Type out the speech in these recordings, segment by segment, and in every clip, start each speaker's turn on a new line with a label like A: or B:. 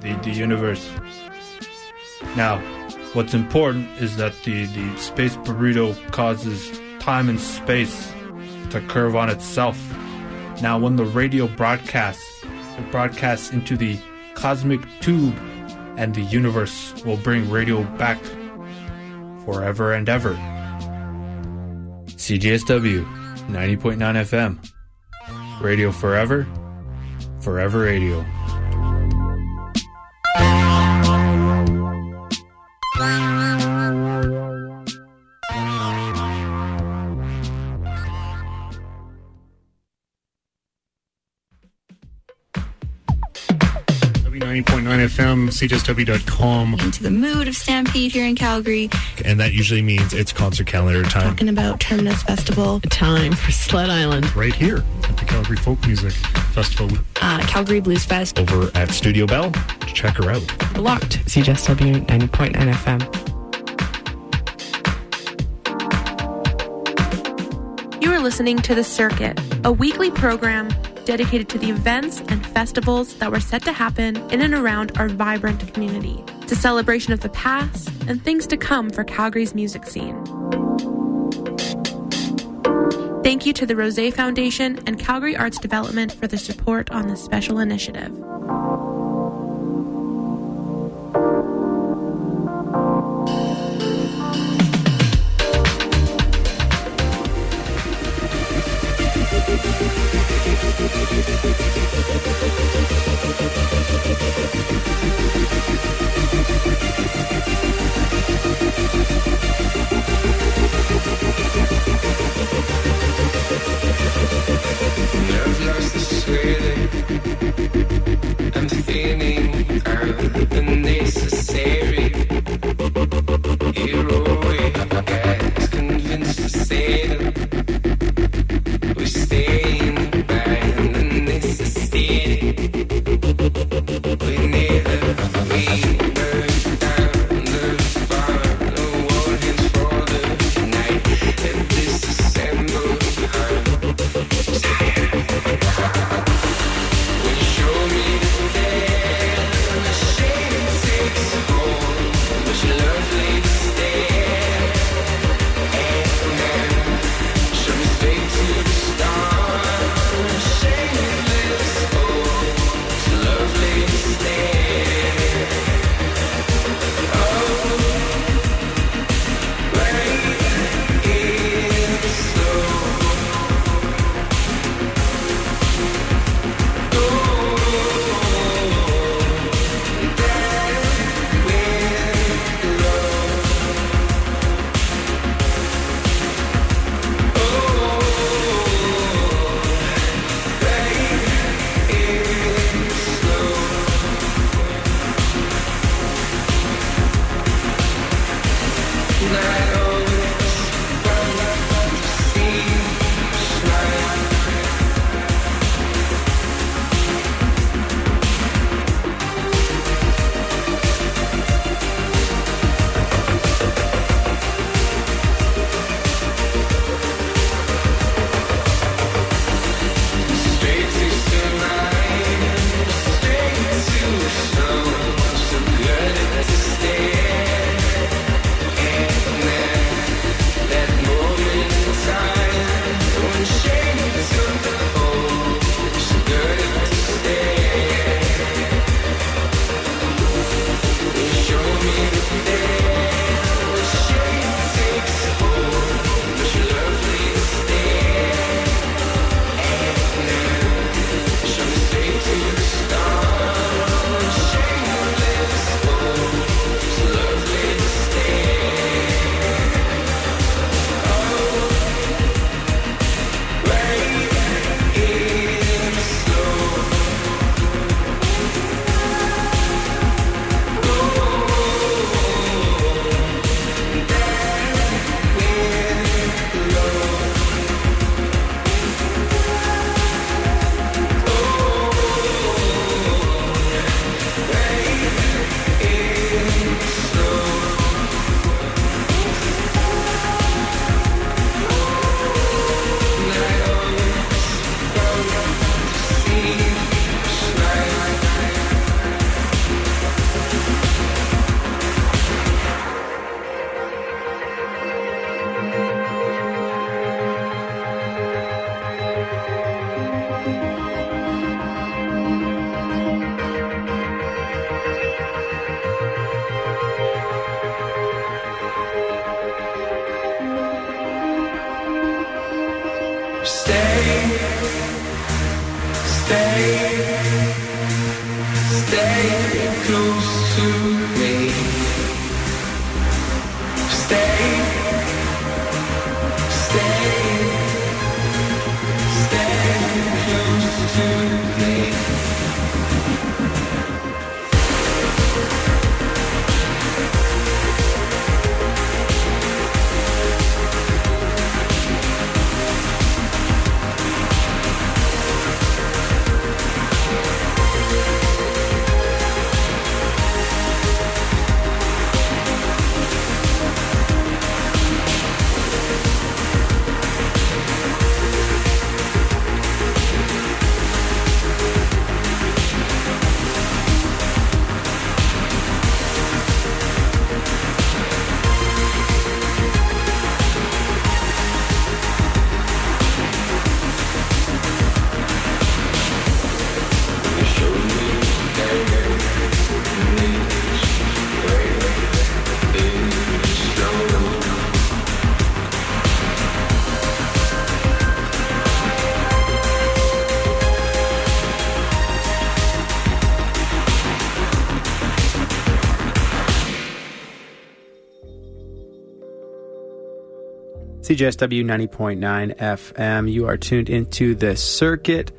A: the, the universe. Now, what's important is that the, the space burrito causes time and space to curve on itself. Now, when the radio broadcasts, it broadcasts into the cosmic tube, and the universe will bring radio back forever and ever. CJSW 90.9 FM. Radio forever, forever radio.
B: FM, CJSW.com.
C: into the mood of Stampede here in Calgary.
D: and that usually means it's concert calendar time.
C: Talking about Terminus Festival,
E: Time for Sled Island.
B: Right here at the Calgary Folk Music Festival.
C: uh, Calgary Blues Fest.
D: Over at Studio Bell, check her out.
E: Locked. CJSW 90.9 FM.
F: You are listening to The Circuit, a weekly program dedicated to the events and festivals that were set to happen in and around our vibrant community. It's a celebration of the past and things to come for Calgary's music scene. Thank you to the Rose Foundation and Calgary Arts Development for the support on this special initiative.
G: Stay,
H: CJSW 90.9 FM. You are tuned into the circuit.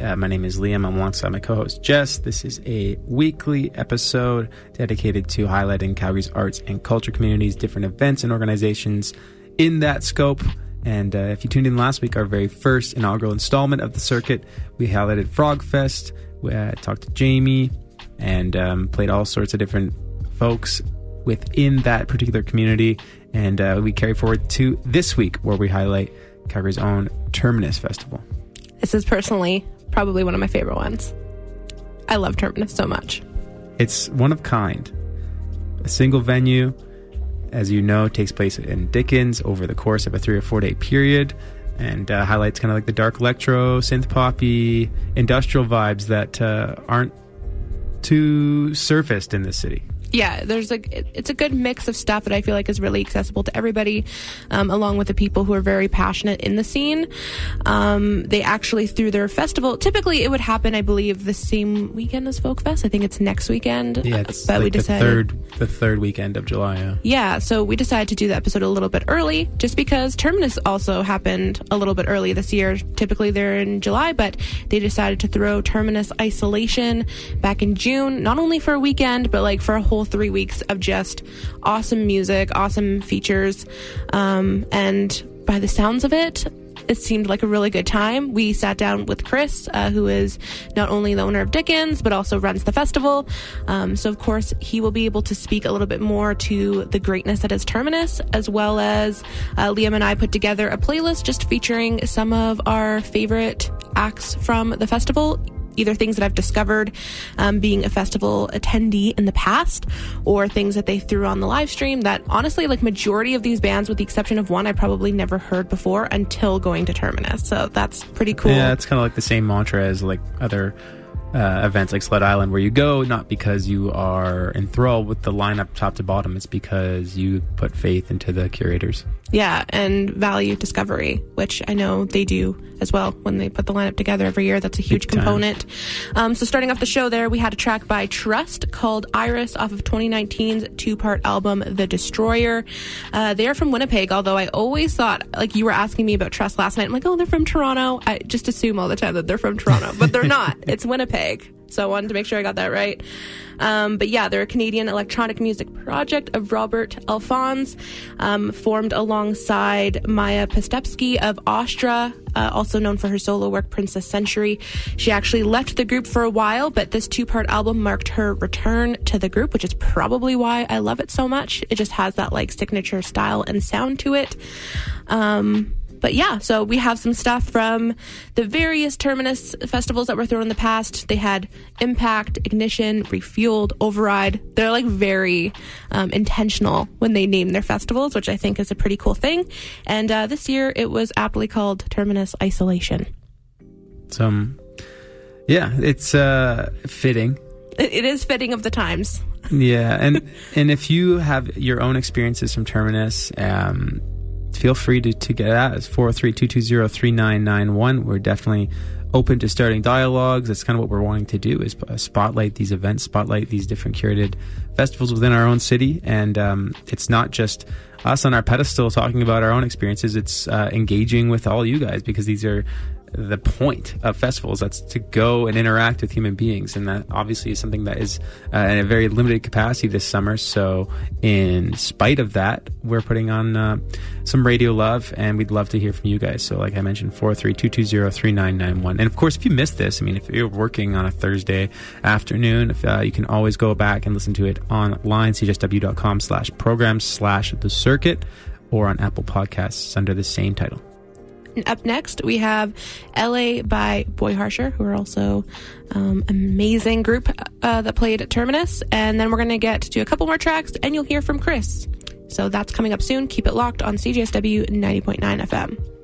H: Uh, my name is Liam. I'm alongside my co host Jess. This is a weekly episode dedicated to highlighting Calgary's arts and culture communities, different events and organizations in that scope. And uh, if you tuned in last week, our very first inaugural installment of the circuit, we highlighted Frogfest. We uh, talked to Jamie and um, played all sorts of different folks within that particular community. And uh, we carry forward to this week, where we highlight Calgary's own Terminus Festival.
I: This is personally probably one of my favorite ones. I love Terminus so much.
H: It's one of kind. A single venue, as you know, takes place in Dickens over the course of a three or four day period and uh, highlights kind of like the dark electro, synth poppy, industrial vibes that uh, aren't too surfaced in this city.
I: Yeah, there's like it- it's a good mix of stuff that I feel like is really accessible to everybody, um, along with the people who are very passionate in the scene. Um, they actually through their festival. Typically, it would happen, I believe, the same weekend as Folk Fest. I think it's next weekend.
H: Yeah, it's
I: but
H: like
I: we
H: the
I: decided.
H: third the third weekend of July. Yeah.
I: Yeah, so we decided to do the episode a little bit early just because Terminus also happened a little bit early this year. Typically they're in July, but they decided to throw Terminus Isolation back in June, not only for a weekend, but like for a whole three weeks of just awesome music, awesome features. Um, and by the sounds of it, it seemed like a really good time. We sat down with Chris, uh, who is not only the owner of Dickens, but also runs the festival. Um, so, of course, he will be able to speak a little bit more to the greatness that is Terminus, as well as uh, Liam and I put together a playlist just featuring some of our favorite acts from the festival either things that I've discovered um, being a festival attendee in the past or things that they threw on the live stream that honestly like majority of these bands with the exception of one I probably never heard before until going to Terminus. So that's pretty cool.
H: Yeah, it's kind of like the same mantra as like other uh, events like Sled Island, where you go not because you are enthralled with the lineup top to bottom, it's because you put faith into the curators.
I: Yeah, and value discovery, which I know they do as well when they put the lineup together every year. That's a huge
H: Big
I: component. Um, so, starting off the show there, we had a track by TR/ST called Iris off of 2019's two part album, The Destroyer. Uh, they're from Winnipeg, although I always thought, like you were asking me about TR/ST last night, I'm like, oh, they're from Toronto. I just assume all the time that they're from Toronto, but they're not. it's Winnipeg. So I wanted to make sure I got that right. Um, but yeah, they're a Canadian electronic music project of Robert Alfons, um, formed alongside Maya Postepski of Austra, uh, also known for her solo work Princess Century. She actually left the group for a while, but this two part album marked her return to the group, which is probably why I love it so much. It just has that like signature style and sound to it. Um, but yeah, so we have some stuff from the various Terminus festivals that were thrown in the past. They had Impact, Ignition, Refueled, Override. They're like very um, intentional when they name their festivals, which I think is a pretty cool thing. And uh, this year it was aptly called Terminus Isolation.
H: So, um, yeah, it's uh, fitting.
I: It, it is fitting of the times.
H: Yeah, and and if you have your own experiences from Terminus, um, feel free to, to get at us 403-220-3991. We're definitely open to starting dialogues. That's kind of what we're wanting to do is spotlight these events, spotlight these different curated festivals within our own city. And um, it's not just us on our pedestal talking about our own experiences. It's uh, engaging with all you guys because these are the point of festivals. That's to go and interact with human beings, and that obviously is something that is uh, in a very limited capacity this summer. So, in spite of that, we're putting on uh, some radio love, and we'd love to hear from you guys. So, like I mentioned, four three two two zero three nine nine one. And of course, if you missed this, I mean, if you're working on a Thursday afternoon, if, uh, you can always go back and listen to it online, cjsw.com slash programs slash the circuit, or on Apple Podcasts under the same title.
I: Up next, we have LA by Boy Harsher, who are also um, amazing group uh, that played at Terminus. And then we're going to get to a couple more tracks, and you'll hear from Chris. So that's coming up soon. Keep it locked on CJSW 90.9 FM.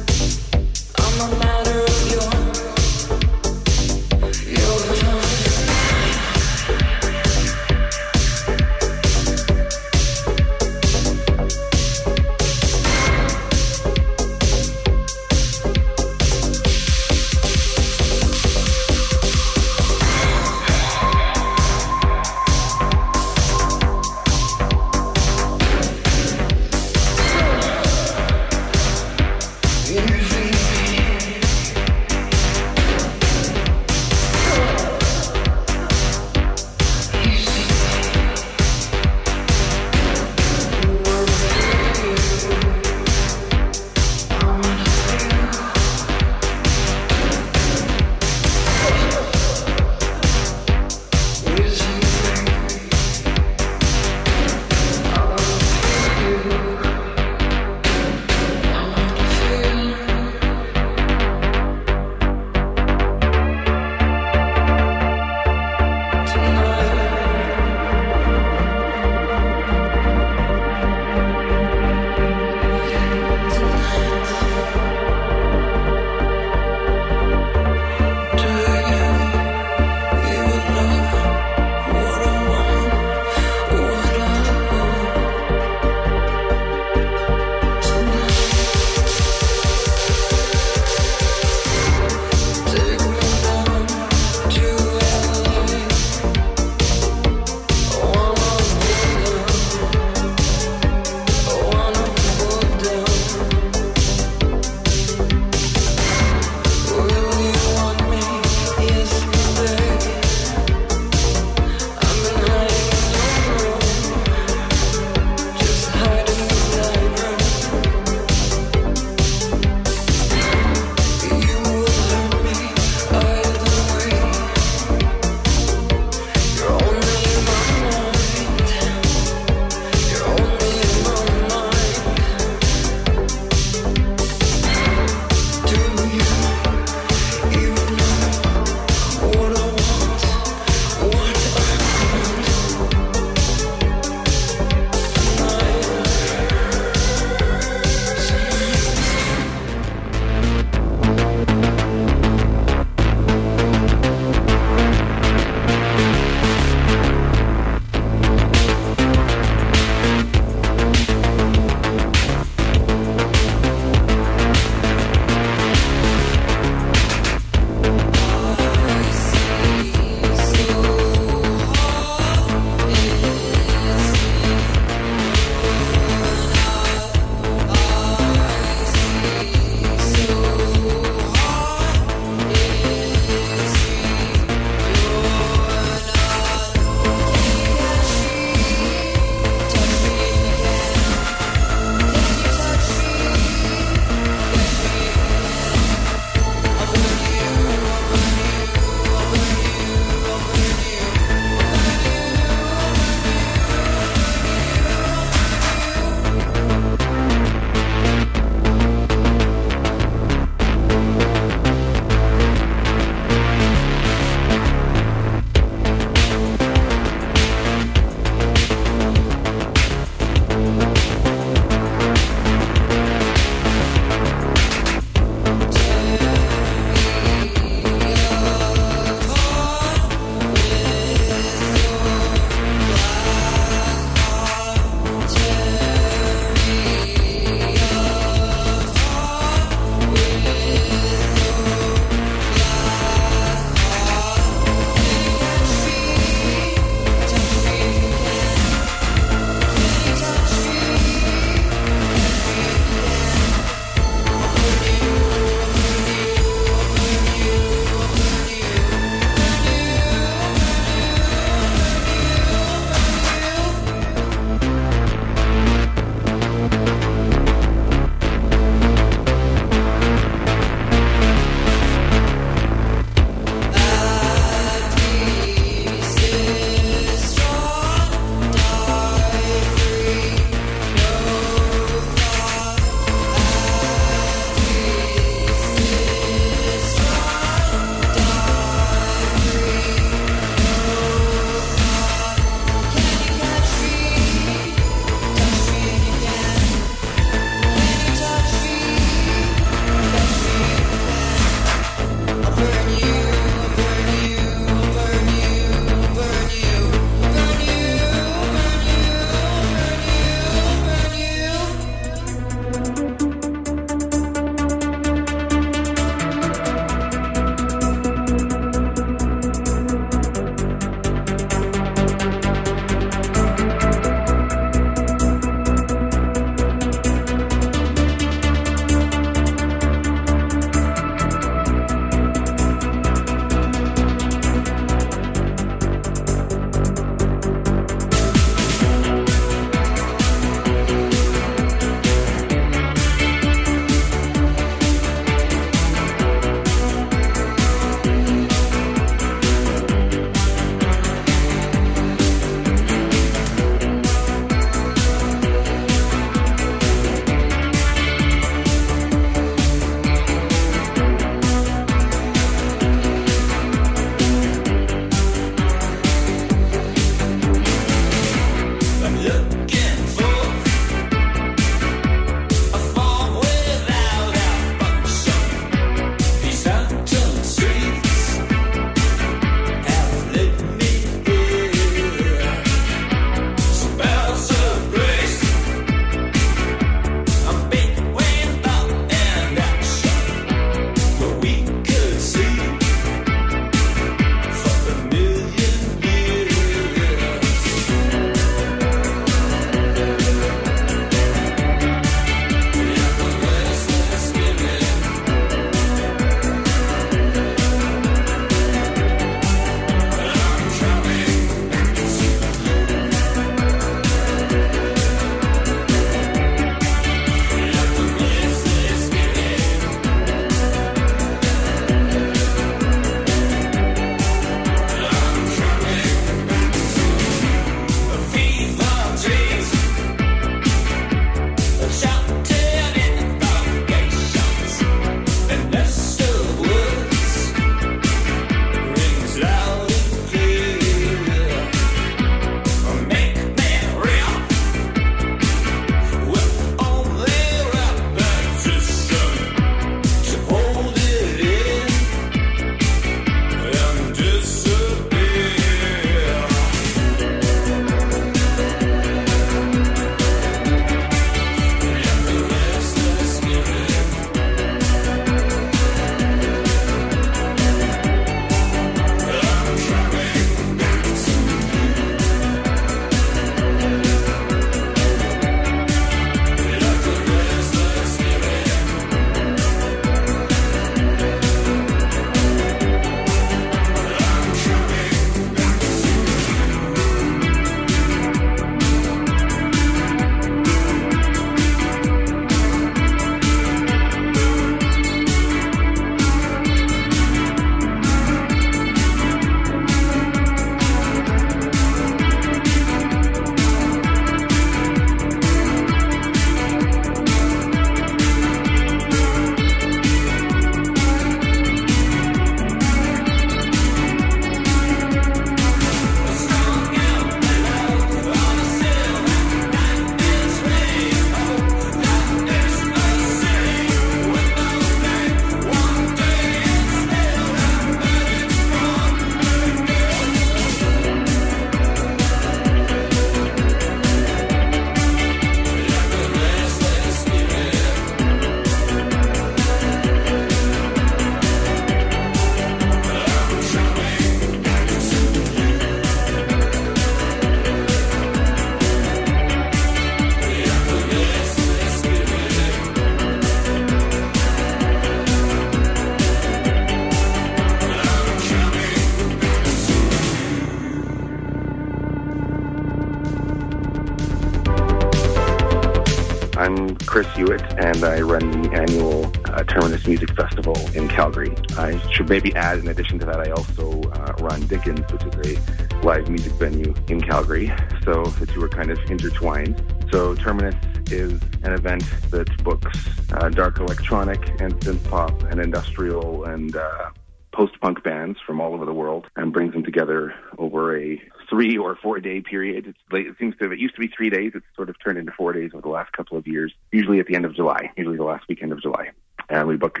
J: Should maybe add, in addition to that, I also uh, run Dickens, which is a live music venue in Calgary. So the two are kind of intertwined. So Terminus is an event that books uh, dark electronic and synth pop and industrial and uh, post-punk bands from all over the world and brings them together over a three or four day period. Late, it seems to it used to be three days. It's sort of turned into four days over the last couple of years. Usually at the end of July, usually the last weekend of July, and we book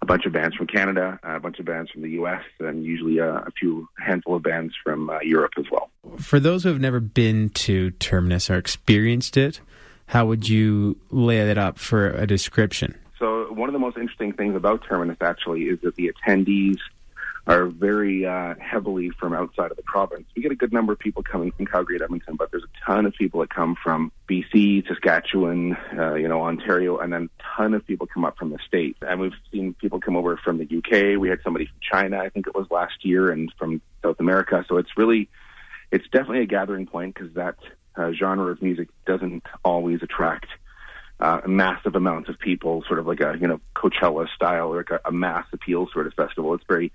J: a bunch of bands from Canada, a bunch of bands from the U.S., and usually uh, a few handful of bands from uh, Europe as well.
H: For those who have never been to Terminus or experienced it, how would you lay it up for a description?
J: So one of the most interesting things about Terminus actually is that the attendees are very uh, heavily from outside of the province. We get a good number of people coming from Calgary and Edmonton, but there's a ton of people that come from BC, Saskatchewan, uh, you know, Ontario, and then a ton of people come up from the States. And we've seen people come over from the UK. We had somebody from China, I think it was last year, and from South America. So it's really, it's definitely a gathering point because that uh, genre of music doesn't always attract uh, massive amounts of people, sort of like a you know Coachella style or like a, a mass appeal sort of festival. It's very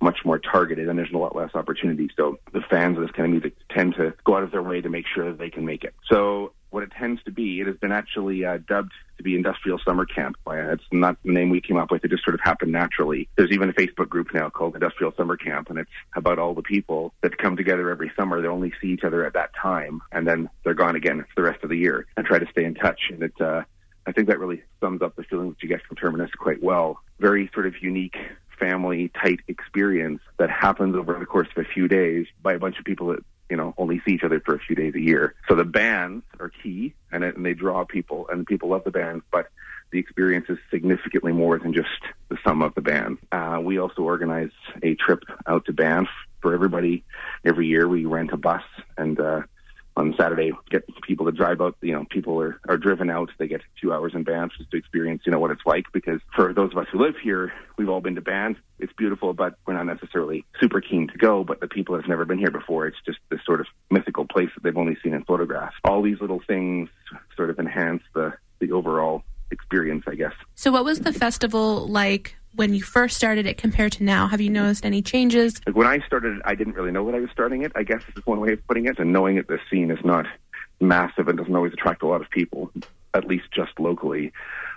J: much more targeted, and there's a lot less opportunity. So the fans of this kind of music tend to go out of their way to make sure that they can make it. So what it tends to be, it has been actually uh, dubbed to be Industrial Summer Camp. It's not the name we came up with; it just sort of happened naturally. There's even a Facebook group now called Industrial Summer Camp, and it's about all the people that come together every summer. They only see each other at that time, and then they're gone again for the rest of the year, and try to stay in touch. And it's uh, I think that really sums up the feeling that you get from Terminus quite well. Very sort of unique family tight experience that happens over the course of a few days by a bunch of people that you know only see each other for a few days a year. So the bands are key, and, it, and they draw people, and people love the bands, but the experience is significantly more than just the sum of the band. Uh, we also organize a trip out to Banff for everybody every year. We rent a bus and. Uh, on Saturday, get people to drive out. You know, people are, are driven out. They get two hours in Banff just to experience, you know, what it's like. Because for those of us who live here, we've all been to Banff. It's beautiful, but we're not necessarily super keen to go. But the people that have never been here before, it's just this sort of mythical place that they've only seen in photographs. All these little things sort of enhance the the overall experience, I guess.
I: So, what was the festival like when you first started it compared to now? Have you noticed any changes?
J: Like when I started, I didn't really know that I was starting it. I guess is one way of putting it. And knowing that the scene is not massive and doesn't always attract a lot of people, at least just locally,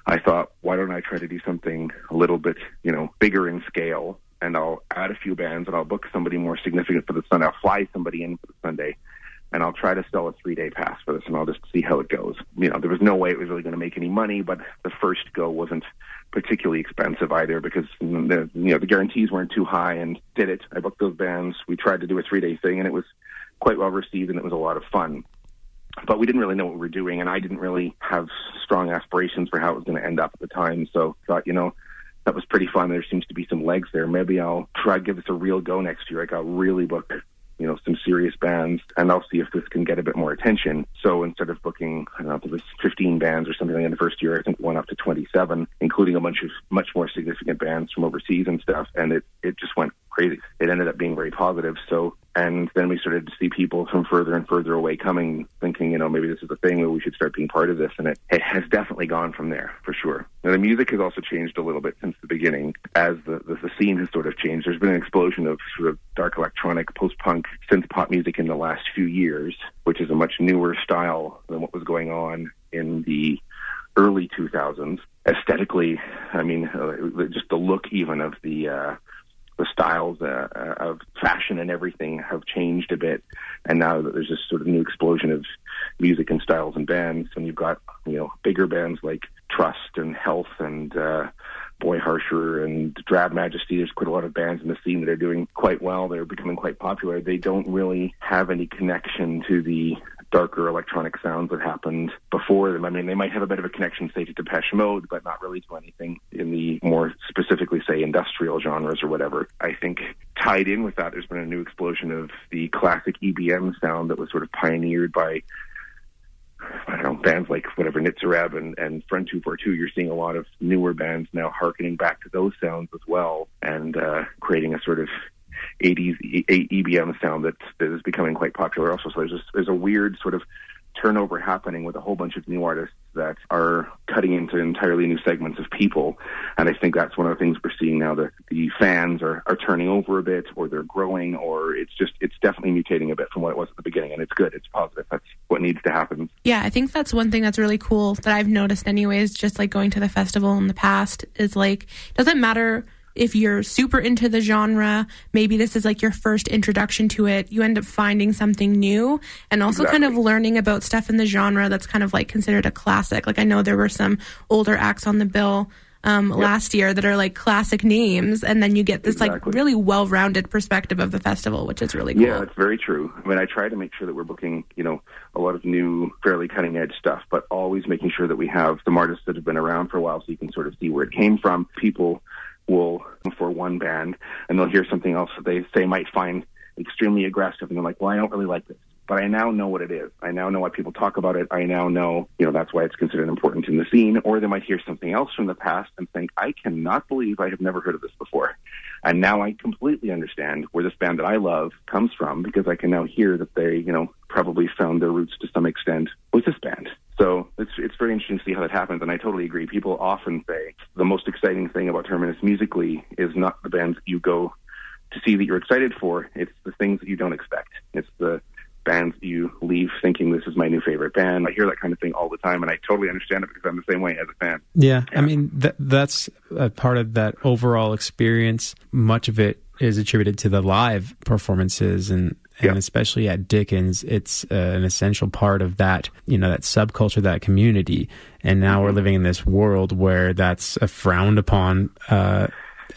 J: I thought, why don't I try to do something a little bit, you know, bigger in scale? And I'll add a few bands and I'll book somebody more significant for the Sunday. I'll fly somebody in for the Sunday and I'll try to sell a three day pass for this and I'll just see how it goes. You know, there was no way it was really going to make any money, but the first go wasn't particularly expensive either because the you know the guarantees weren't too high and did it. I booked those bands. We tried to do a three day thing and it was quite well received and it was a lot of fun. But we didn't really know what we were doing and I didn't really have strong aspirations for how it was going to end up at the time. So thought, you know, that was pretty fun. There seems to be some legs there. Maybe I'll try to give this a real go next year. Like I'll really book you know, some serious bands, and I'll see if this can get a bit more attention. So instead of booking, I don't know, was 15 bands or something like in the first year, I think went up to 27, including a bunch of much more significant bands from overseas and stuff, and it, it just went crazy. It ended up being very positive. So, and then we started to see people from further and further away coming, thinking, you know, maybe this is a thing where we should start being part of this. And it, it has definitely gone from there for sure. And the music has also changed a little bit since the beginning as the, the, the scene has sort of changed. There's been an explosion of sort of dark electronic, post punk, synth pop music in the last few years, which is a much newer style than what was going on in the early 2000s. Aesthetically, I mean, uh, just the look even of the, uh, the styles uh, of fashion and everything have changed a bit, and now that there's this sort of new explosion of music and styles and bands, and you've got you know bigger bands like TR/ST and Health and uh, Boy Harsher and Drab Majesty. There's quite a lot of bands in the scene that are doing quite well. They're becoming quite popular. They don't really have any connection to the darker electronic sounds that happened before them. I mean, they might have a bit of a connection, say, to Depeche Mode, but not really to anything in the more specifically, say, industrial genres or whatever. I think tied in with that, there's been a new explosion of the classic EBM sound that was sort of pioneered by I don't know, bands like whatever Nitzer Ebb and, and Front 242, you're seeing a lot of newer bands now harkening back to those sounds as well and uh, creating a sort of 80s EBM sound that, that is becoming quite popular also. So there's, this, there's a weird sort of turnover happening with a whole bunch of new artists that are cutting into entirely new segments of people. And I think that's one of the things we're seeing now. that the fans are, are turning over a bit, or they're growing, or it's just it's definitely mutating a bit from what it was at the beginning. And it's good. It's positive. That's what needs to happen.
I: Yeah, I think that's one thing that's really cool that I've noticed, anyways, just like going to the festival in the past, is like, doesn't matter if you're super into the genre, maybe this is like your first introduction to it, you end up finding something new and also kind of learning about stuff in the genre that's kind of like considered a classic. Like I know there were some older acts on the bill um, last year that are like classic names, and then you get this like really well rounded perspective of the festival, which is really cool.
J: Yeah, it's very true. I mean, I try to make sure that we're booking, you know, a lot of new, fairly cutting edge stuff, but always making sure that we have some artists that have been around for a while so you can sort of see where it came from. People will, for one band, and they'll hear something else that they say might find extremely aggressive, and they're like, well, I don't really like this. But I now know what it is. I now know why people talk about it. I now know, you know, that's why it's considered important in the scene. Or they might hear something else from the past and think, I cannot believe I have never heard of this before. And now I completely understand where this band that I love comes from because I can now hear that they, you know, probably found their roots to some extent with this band. So it's it's very interesting to see how that happens, and I totally agree. People often say the most exciting thing about Terminus musically is not the bands that you go to see that you're excited for; it's the things that you don't expect. It's the bands that you leave thinking this is my new favorite band. I hear that kind of thing all the time, and I totally understand it because I'm the same way as a fan.
H: Yeah, I mean th- that's a part of that overall experience. Much of it is attributed to the live performances and and especially at Dickens, it's uh, an essential part of that, you know, that subculture, that community. And now we're living in this world where that's a frowned upon uh,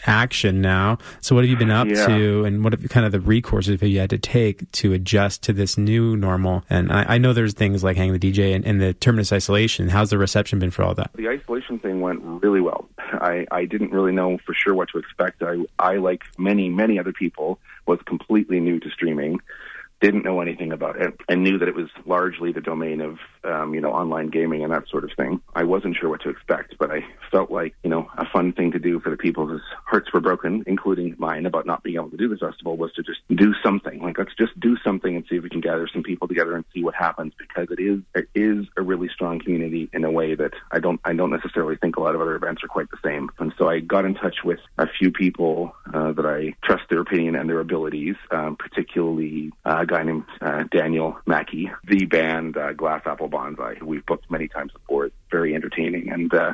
H: action now. So what have you been up
J: Yeah.
H: to, and what have kind of the recourses have you had to take to adjust to this new normal? And I, I know there's things like hang the DJ and, and the terminus isolation. How's the reception been for all that?
J: The isolation thing went really well. I, I didn't really know for sure what to expect. I, I, like many, many other people, was completely new to streaming, didn't know anything about it, and knew that it was largely the domain of, um, you know, online gaming and that sort of thing. I wasn't sure what to expect, but I felt like, you know, a fun thing to do for the people whose hearts were broken, including mine, about not being able to do the festival was to just do something. Like, let's just do something and see if we can gather some people together and see what happens because it is, it is a really strong community in a way that I don't, I don't necessarily think a lot of other events are quite the same. And so I got in touch with a few people uh, that I trust their opinion and their abilities, um, particularly uh, guy named uh, Daniel Mackey, the band uh, Glass Apple Bonsai, who we've booked many times before. It's very entertaining and uh,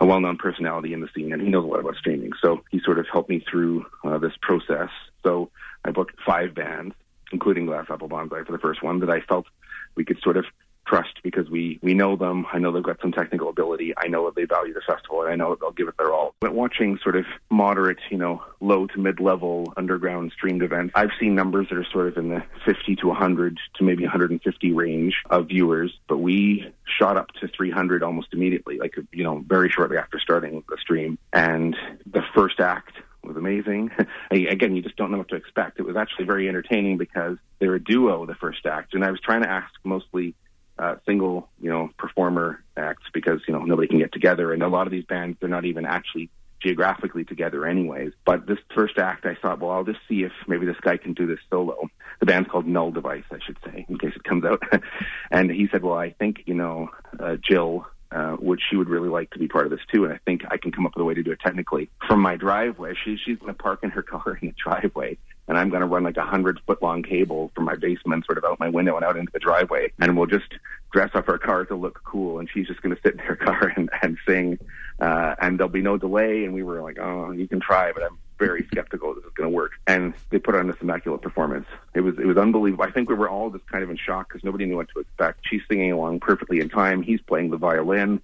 J: a well-known personality in the scene, and he knows a lot about streaming. So he sort of helped me through uh, this process. So I booked five bands, including Glass Apple Bonsai for the first one, that I felt we could sort of trust because we we know them. I know they've got some technical ability. I know that they value the festival, and I know that they'll give it their all. But watching sort of moderate, you know, low to mid level underground streamed events, I've seen numbers that are sort of in the 50 to 100 to maybe 150 range of viewers. But we shot up to 300 almost immediately, like you know, very shortly after starting the stream. And the first act was amazing. Again, you just don't know what to expect. It was actually very entertaining because they're a duo, the first act, and I was trying to ask mostly uh, single, you know, performer acts because you know nobody can get together, and a lot of these bands they're not even actually geographically together, anyways. But this first act, I thought, well, I'll just see if maybe this guy can do this solo. The band's called Null Device, I should say, in case it comes out. and he said, well, I think you know uh, Jill. Uh, which she would really like to be part of this too, and I think I can come up with a way to do it technically from my driveway. She, she's going to park in her car in the driveway, and I'm going to run like a hundred foot long cable from my basement, sort of out my window and out into the driveway, and we'll just dress up our car to look cool, and she's just going to sit in her car and, and sing, uh, and there'll be no delay. And we were like, oh, you can try, but I'm very skeptical this is going to work. And they put on this immaculate performance. It was it was unbelievable. I think we were all just kind of in shock because nobody knew what to expect. She's singing along perfectly in time. He's playing the violin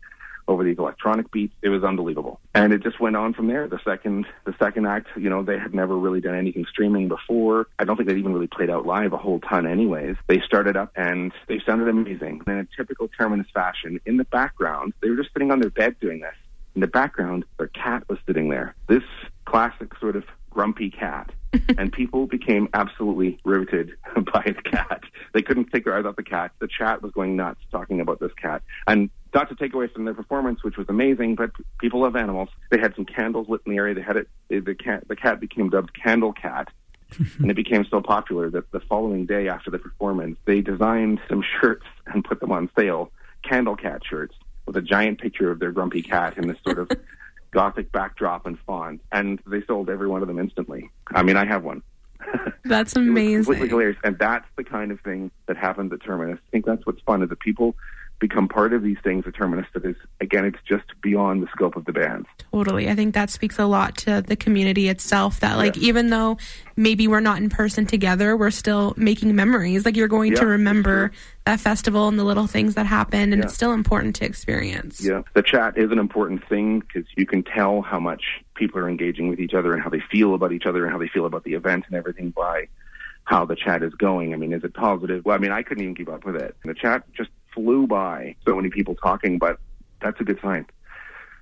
J: over these electronic beats. It was unbelievable. And it just went on from there. The second the second act, you know, they had never really done anything streaming before. I don't think they'd even really played out live a whole ton anyways. They started up and they sounded amazing. In a typical Terminus fashion, in the background, they were just sitting on their bed doing this. In the background, their cat was sitting there. This classic sort of grumpy cat. and people became absolutely riveted by the cat. They couldn't take their eyes off the cat. The chat was going nuts talking about this cat. And not to take away from their performance, which was amazing, but people love animals. They had some candles lit in the area. They had it. The cat, the cat became dubbed Candle Cat. and it became so popular that the following day after the performance, they designed some shirts and put them on sale, Candle Cat shirts, with a giant picture of their grumpy cat in this sort of gothic backdrop and font, and they sold every one of them instantly. I mean, I have one.
I: That's amazing.
J: completely hilarious, and that's the kind of thing that happens at Terminus. I think that's what's fun is that people become part of these things at Terminus. That is, again, it's just beyond the scope of the bands.
I: Totally. I think that speaks a lot to the community itself that like even though maybe we're not in person together, we're still making memories. Like you're going to
J: Yeah,
I: remember that festival and the little things that happened and
J: Yeah.
I: it's still important to experience.
J: Yeah, the chat is an important thing because you can tell how much people are engaging with each other and how they feel about each other and how they feel about the event and everything by how the chat is going. I mean, is it positive? Well, I mean, I couldn't even keep up with it. And the chat just flew by. So many people talking, but that's a good sign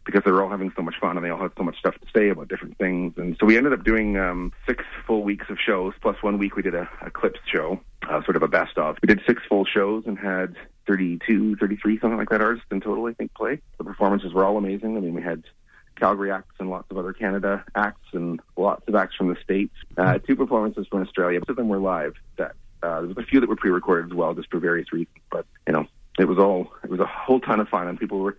J: because they're all having so much fun and they all have so much stuff to say about different things. And so we ended up doing um, six full weeks of shows, plus one week we did a, a clips show, uh, sort of a best of. We did six full shows and had 32, 33, something like that artists in total, I think, play. The performances were all amazing. I mean, we had Calgary acts and lots of other Canada acts and lots of acts from the States. Uh, two performances from Australia. Most of them were live. That uh, there was a few that were pre-recorded as well, just for various reasons. But you know, it was all it was a whole ton of fun, and people were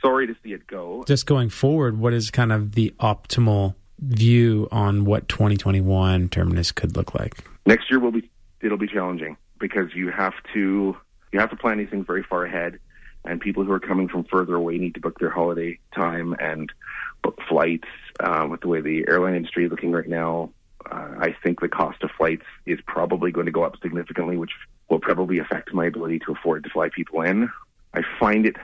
J: sorry to see it go.
H: Just going forward, what is kind of the optimal view on what 2021 Terminus could look like?
J: next year will be it'll be challenging because you have to you have to plan these things very far ahead and people who are coming from further away need to book their holiday time and book flights uh, with the way the airline industry is looking right now uh, I think the cost of flights is probably going to go up significantly which will probably affect my ability to afford to fly people in I find it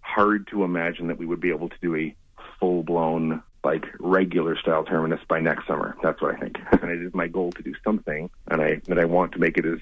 J: hard to imagine that we would be able to do a full blown like regular style terminus by next summer. That's what I think. and it is my goal to do something and I and I want to make it as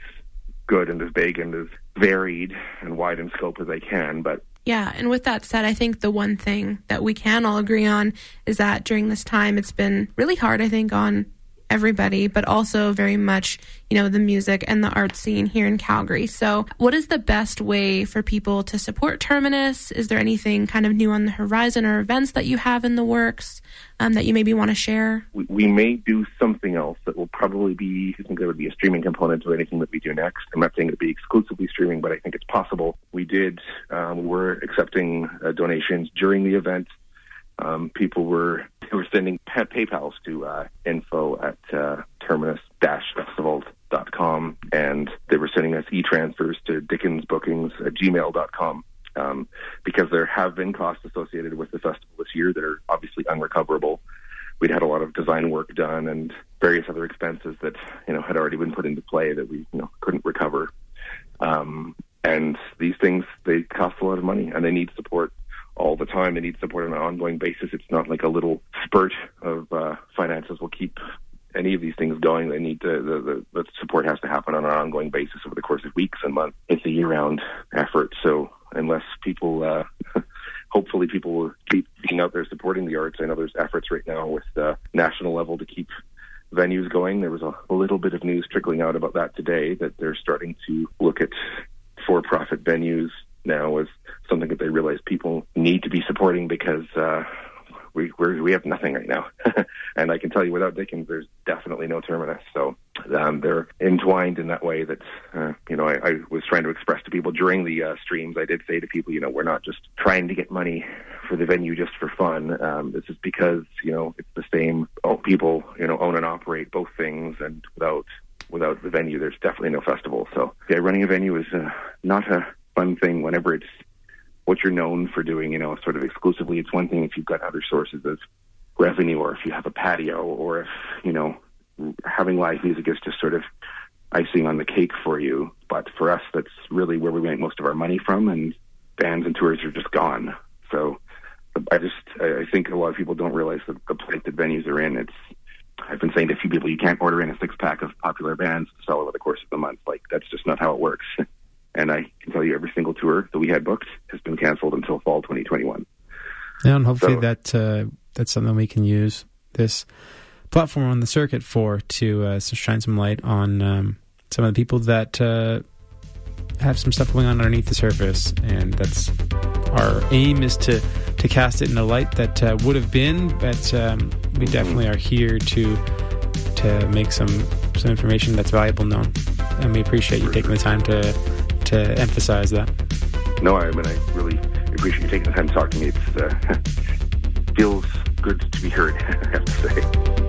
J: good and as big and as varied and wide in scope as I can. But
I: Yeah, and with that said, I think the one thing that we can all agree on is that during this time it's been really hard, I think, on everybody, but also very much, you know, the music and the art scene here in Calgary. So, what is the best way for people to support Terminus? Is there anything kind of new on the horizon or events that you have in the works um, that you maybe want to share?
J: we, we may do something else that will probably be I think there would be a streaming component to anything that we do next. I'm not saying it'll be exclusively streaming, but I think it's possible. We did um, we were accepting uh, donations during the event. Um, people were they were sending pa- PayPal's to uh, info at uh, terminus-festivals.com, and they were sending us e-transfers to dickensbookings at gmail.com. Um, because there have been costs associated with the festival this year that are obviously unrecoverable. We'd had a lot of design work done and various other expenses that you know had already been put into play that we you know couldn't recover. Um, and these things they cost a lot of money and they need support all the time. They need support on an ongoing basis. It's not like a little spurt of uh, finances will keep any of these things going. They need to the, the, the support has to happen on an ongoing basis over the course of weeks and months. It's a year-round effort. So unless people, uh, hopefully, people will keep being out there supporting the arts. I know there's efforts right now with the national level to keep venues going. There was a, a little bit of news trickling out about that today that they're starting to look at for-profit venues now as something that they realize people need to be supporting because uh, we we have nothing right now. and I can tell you, without Dickens, there's definitely no terminus. So um, they're entwined in that way. That uh, you know, I, I was trying to express to people during the uh, streams. I did say to people, you know, we're not just trying to get money for the venue just for fun. Um, this is because you know it's the same. Oh, people you know own and operate both things, and without without the venue, there's definitely no festival. So yeah, running a venue is uh, not a fun thing whenever it's what you're known for doing, you know, sort of exclusively. It's one thing if you've got other sources of revenue or if you have a patio or if, you know, having live music is just sort of icing on the cake for you. But for us, that's really where we make most of our money from and bands and tours are just gone. So I just, I I think a lot of people don't realize the, the plight that venues are in. It's, I've been saying to a few people, you can't order in a six pack of popular bands to sell over the course of the month. Like, that's just not how it works. And I can tell you every single tour that we had booked has been canceled until fall 2021.
H: Yeah, and hopefully
J: So-
H: that uh, that's something we can use this platform on the circuit for to uh, shine some light on um, some of the people that uh, have some stuff going on underneath the surface, and that's our aim is to to cast it in a light that uh, would have been, but um, we definitely are here to to make some some information that's valuable known, and we appreciate you taking the time to to emphasize that.
J: No, I mean, I really
K: appreciate you taking the time to talk to me. It uh, feels good to be heard. I have to say.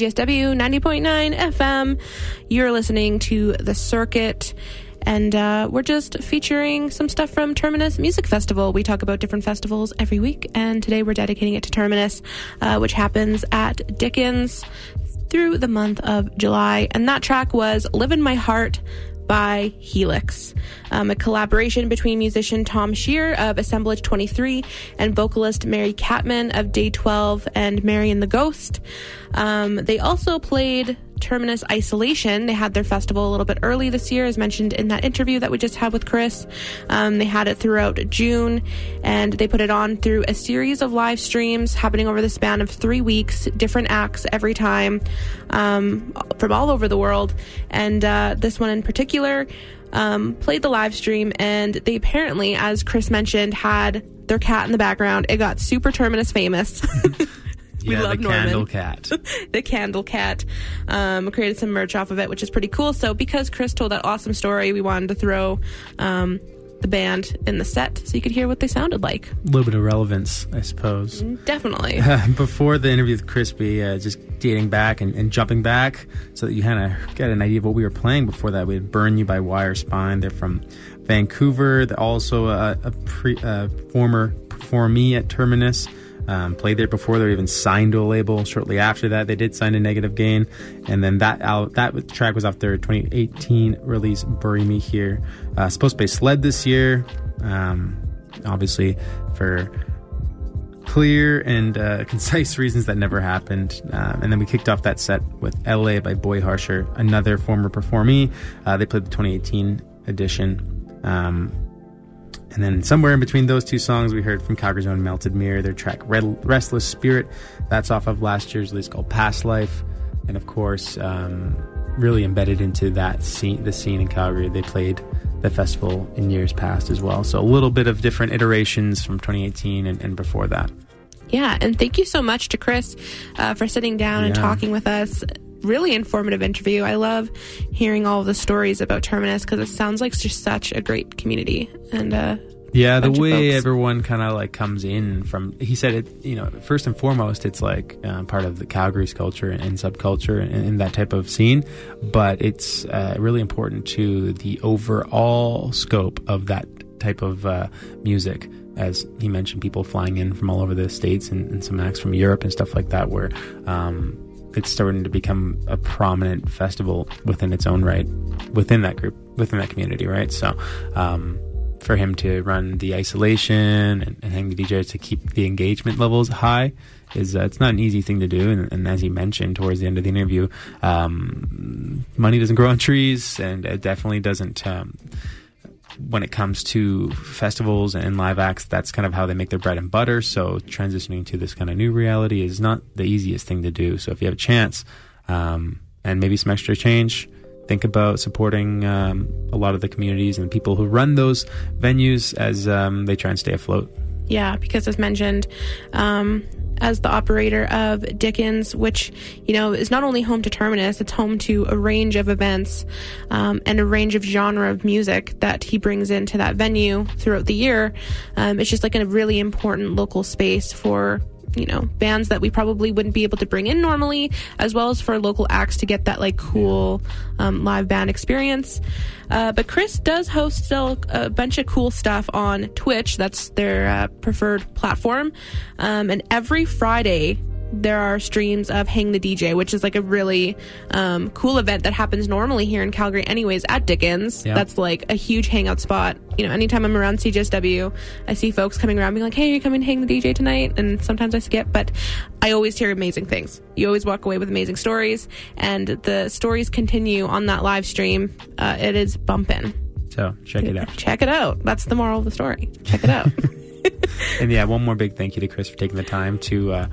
I: CJSW 90.9 FM. You're listening to The Circuit. And uh, we're just featuring some stuff from Terminus Music Festival. We talk about different festivals every week, and today we're dedicating it to Terminus, uh, which happens at Dickens through the month of July. And that track was Live in My Heart by Helix, um, a collaboration between musician Tom Shear of Assemblage 23 and vocalist Mari Kattman of Day 12 and Mari and the Ghost. Um, they also played Terminus Isolation. They had their festival a little bit early this year, as mentioned in that interview that we just had with Chris. Um, they had it throughout June, and they put it on through a series of live streams happening over the span of three weeks, different acts every time um, from all over the world. And uh, this one in particular um, played the live stream, and they apparently, as Chris mentioned, had their cat in the background. It got super Terminus famous. we
H: yeah,
I: love
H: the
I: Norman.
H: candle cat.
I: the candle cat. Um, created some merch off of it, which is pretty cool. So because Chris told that awesome story, we wanted to throw um, the band in the set so you could hear what they sounded like.
H: A little bit of relevance, I suppose.
I: Definitely.
H: Before the interview with Crispy, uh, just dating back and, and jumping back so that you kind of get an idea of what we were playing before that. We had Burn You by Wire Spine. They're from Vancouver. They're also a, a pre, uh, former performee at Terminus. Um, played there before they were even signed to a label. Shortly after that, they did sign a Negative Gain, and then that out that track was off their 2018 release "Bury Me Here." Uh, supposed to be Sled this year, um, obviously for clear and uh, concise reasons that never happened. Um, and then we kicked off that set with "LA" by Boy Harsher, another former performee. Uh, they played the 2018 edition. Um, and then somewhere in between those two songs, we heard from Calgary's own Melted Mirror, their track Red- Restless Spirit. That's off of last year's release called Past Life. And of course, um, really embedded into that scene, the scene in Calgary. They played the festival in years past as well. So a little bit of different iterations from 2018 and, and before that.
I: Yeah, and thank you so much to Chris uh, for sitting down and talking with us. Really informative interview. I love hearing all the stories about Terminus because it sounds like just such a great community. And uh,
H: Yeah, the way everyone kind of like comes in from, he said it, you know, first and foremost, it's like uh, part of the Calgary's culture and, subculture and, and that type of scene, but it's uh, really important to the overall scope of that type of uh, music. As he mentioned, people flying in from all over the states and, and some acts from Europe and stuff like that, where um, it's starting to become a prominent festival within its own right, within that group, within that community, right? So, um, for him to run the isolation and, and hang the DJs to keep the engagement levels high is uh, it's not an easy thing to do. And, and as he mentioned towards the end of the interview, um, money doesn't grow on trees, and it definitely doesn't. Um, when it comes to festivals and live acts, that's kind of how they make their bread and butter. So transitioning to this kind of new reality is not the easiest thing to do. So if you have a chance um, and maybe some extra change, think about supporting um, a lot of the communities and the people who run those venues as um, they try and stay afloat.
I: Yeah, because as mentioned, um, as the operator of Dickens, which you know is not only home to Terminus, it's home to a range of events um, and a range of genre of music that he brings into that venue throughout the year. Um, it's just like a really important local space for you know bands that we probably wouldn't be able to bring in normally as well as for local acts to get that like cool um, live band experience. Uh, but chris does host still a bunch of cool stuff on twitch. That's their uh, preferred platform. Um, and every friday there are streams of Hang the DJ, which is like a really um, cool event that happens normally here in Calgary, anyways, at Dickens.
L: Yeah.
I: That's like a huge hangout spot. You know, anytime I'm around CJSW, I see folks coming around being like, hey, are you coming to hang the DJ tonight? And sometimes I skip, but I always hear amazing things. You always walk away with amazing stories, and the stories continue on that live stream. Uh, it is bumping.
H: So check it out.
I: Check it out. That's the moral of the story. Check it out.
H: and yeah, one more big thank you to Chris for taking the time to uh,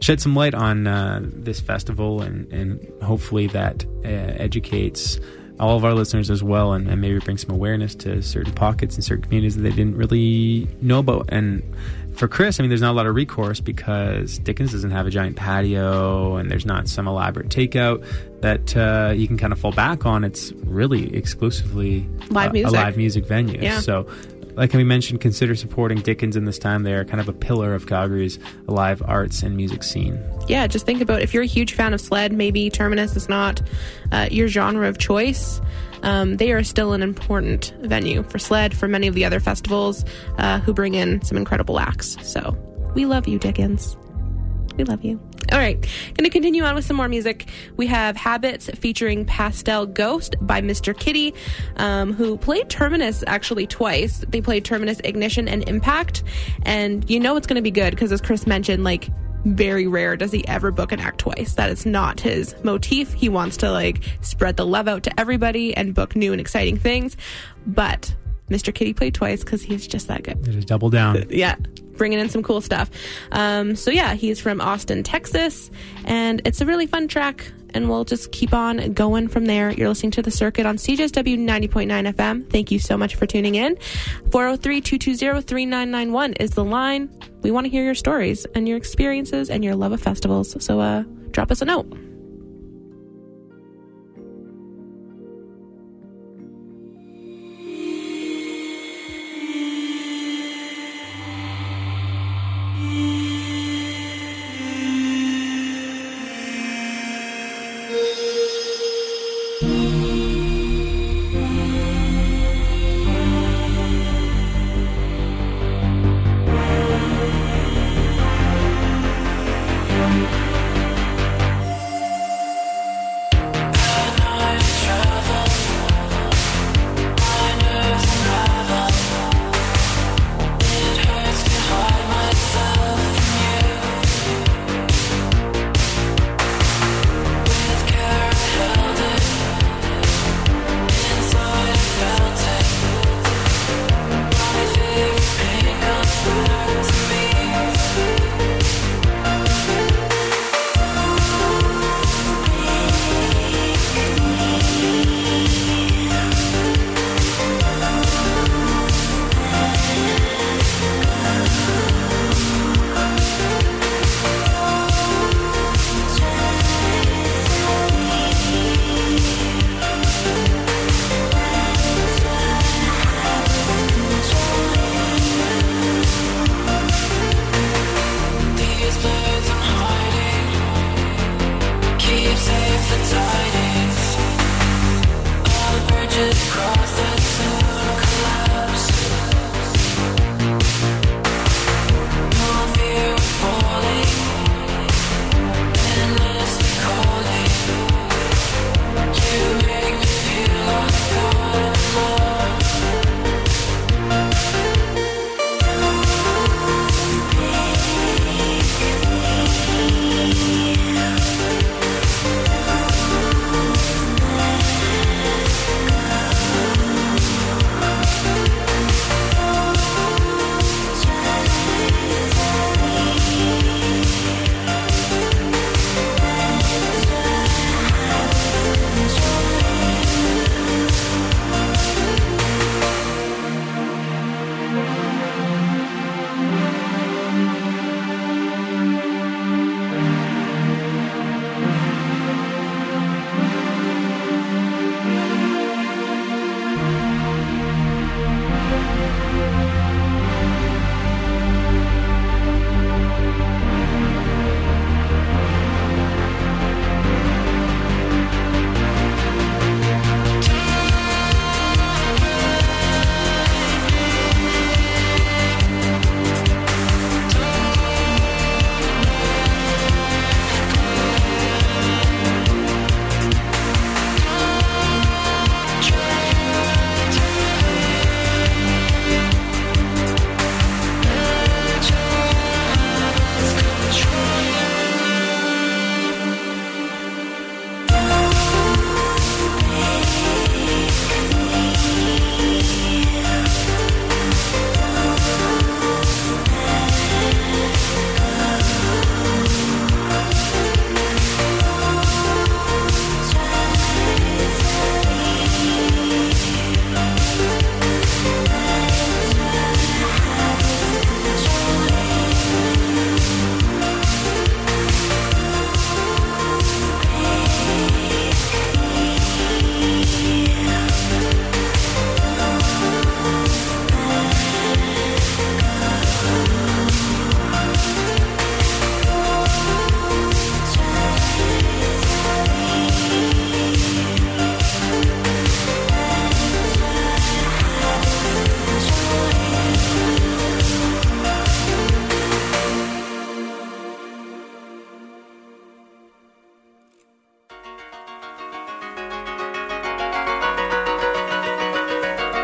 H: shed some light on uh, this festival and, and hopefully that uh, educates all of our listeners as well and, and maybe bring some awareness to certain pockets and certain communities that they didn't really know about. And for Chris, I mean, there's not a lot of recourse because Dickens doesn't have a giant patio and there's not some elaborate takeout that uh, you can kind of fall back on. It's really exclusively
I: Live
H: uh,
I: music.
H: a live music venue.
I: Yeah.
H: So like we mentioned, consider supporting Dickens in this time. They are kind of a pillar of Calgary's live arts and music scene.
I: yeah, just think about if you're a huge fan of sled, maybe Terminus is not uh, your genre of choice. Um, they are still an important venue for sled, for many of the other festivals uh, who bring in some incredible acts. So we love you, Dickens. We love you. All right, going to continue on with some more music. We have Habits featuring Pastel Ghost by Mr. Kitty, um, who played Terminus actually twice. They played Terminus Ignition and Impact, and you know it's going to be good because, as Chris mentioned, like very rare does he ever book an act twice. That is not his motif. He wants to like spread the love out to everybody and book new and exciting things. But Mr. Kitty played twice because he's just that good
H: Just double down.
I: yeah bringing in some cool stuff um, so yeah he's from austin texas and it's a really fun track
K: and we'll just keep on going from there. You're listening to The Circuit on CJSW 90.9 FM. Thank you so much for tuning in. 403 220 3991 is the line. We want to hear your stories and your experiences and your love of festivals. So uh, drop us a note.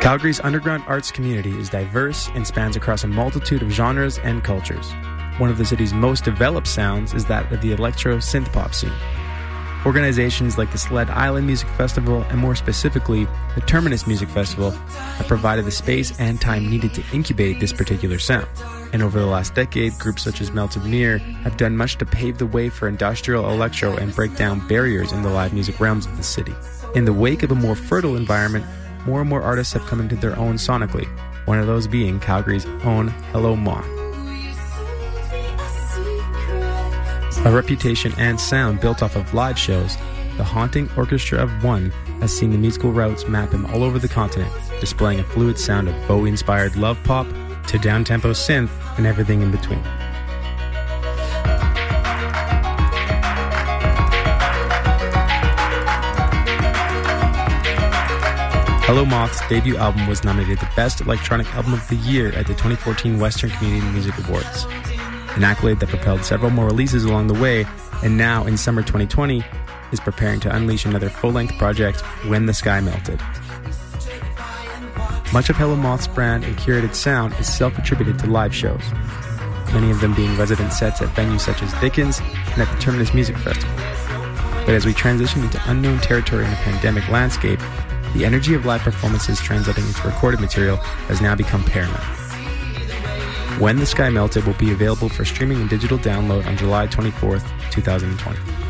H: Calgary's underground arts community is diverse and spans across a multitude of genres and cultures. One of the city's most developed sounds is that of the electro synth pop scene. Organizations like the Sled Island Music Festival and more specifically the Terminus Music Festival have provided the space and time needed to incubate this particular sound.
K: And over the last decade, groups such as Melted Mirror have done much to pave the way for industrial electro and break down barriers in the live music realms of the city. In the wake of a more fertile environment, more and more artists have come into their own sonically, one of those being Calgary's own Hello Moth. A reputation and sound built off of live shows, the haunting Orchestra of One has seen the musical routes map him all over the continent, displaying a fluid sound of Bowie inspired love pop to downtempo synth and everything in between. Hello Moth's debut album was nominated the Best Electronic Album of the Year at the 2014 Western Canadian Music Awards, an accolade that propelled several more releases along the way, and now in summer 2020 is preparing to unleash another full length project, When the Sky Melted. Much of Hello Moth's brand and curated sound is self attributed to live shows, many of them being resident sets at venues such as Dickens and at the Terminus Music Festival. But as we transition into unknown territory in the pandemic landscape, the energy of live performances translating into recorded material has now become paramount. When the Sky Melted will be available for streaming and digital download on July 24th, 2020.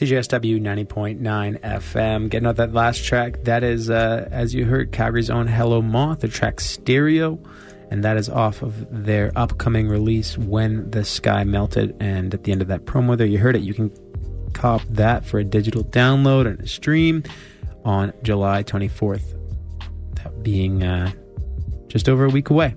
K: CJSW 90.9 FM. Getting out that last track, that is, uh, as you heard, Calgary's own Hello Moth, the track Stereo, and that is off of their upcoming release, When the Sky Melted. And at the end of that promo there, you heard it. You can cop that for a digital download and a stream on July 24th. That being uh, just over a week away.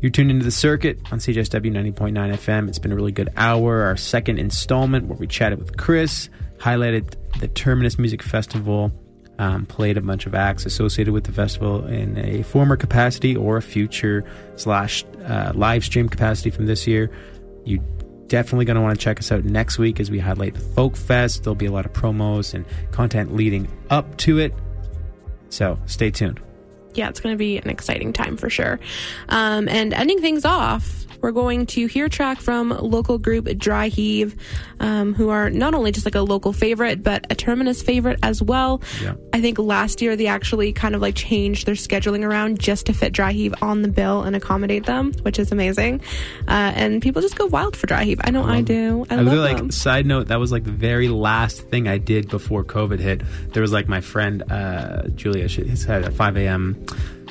K: You're tuned into the circuit on CJSW 90.9 FM. It's been a really good hour, our second installment where we chatted with Chris,
H: highlighted the Terminus Music Festival, um, played a bunch of acts associated with the festival in a former capacity or a future slash uh, live stream capacity from this year. You definitely going to want to check us out next week as we highlight the Folk Fest. There'll be a lot of promos and content leading up to it. So stay tuned.
I: Yeah, it's going to be an exciting time for sure. Um, and ending things off, we're going to hear a track from local group DRI HIEV, um, who are not only just like a local favorite, but a Terminus favorite as well.
H: Yeah.
I: I think last year they actually kind of like changed their scheduling around just to fit DRI HIEV on the bill and accommodate them, which is amazing. Uh, and people just go wild for DRI HIEV. I know I, do. I,
H: I
I: love
H: really like
I: them.
H: side note that was like the very last thing I did before COVID hit. There was like my friend uh, Julia. she had a 5 a.m.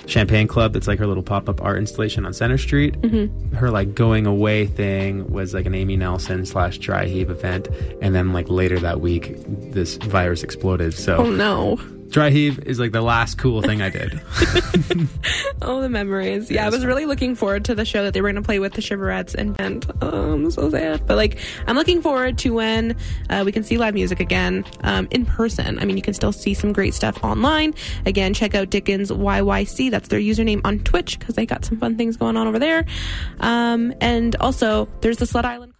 H: champagne club. It's like her little pop up art installation on Center Street.
I: Mm-hmm.
H: Her like going away thing was like an Amy Nelson slash DRI HIEV event, and then like later that week, this virus exploded. So
I: Oh no.
H: Dry heave is like the last cool thing I did.
I: Oh, the memories. Yeah, I was really looking forward to the show that they were going to play with the Shiverettes and band. Oh, I'm so sad. But like, I'm looking forward to when uh, we can see live music again um, in person. I mean, you can still see some great stuff online. Again, check out Dickens YYC. That's their username on Twitch because they got some fun things going on over there. Um, and also, there's the Sled Island.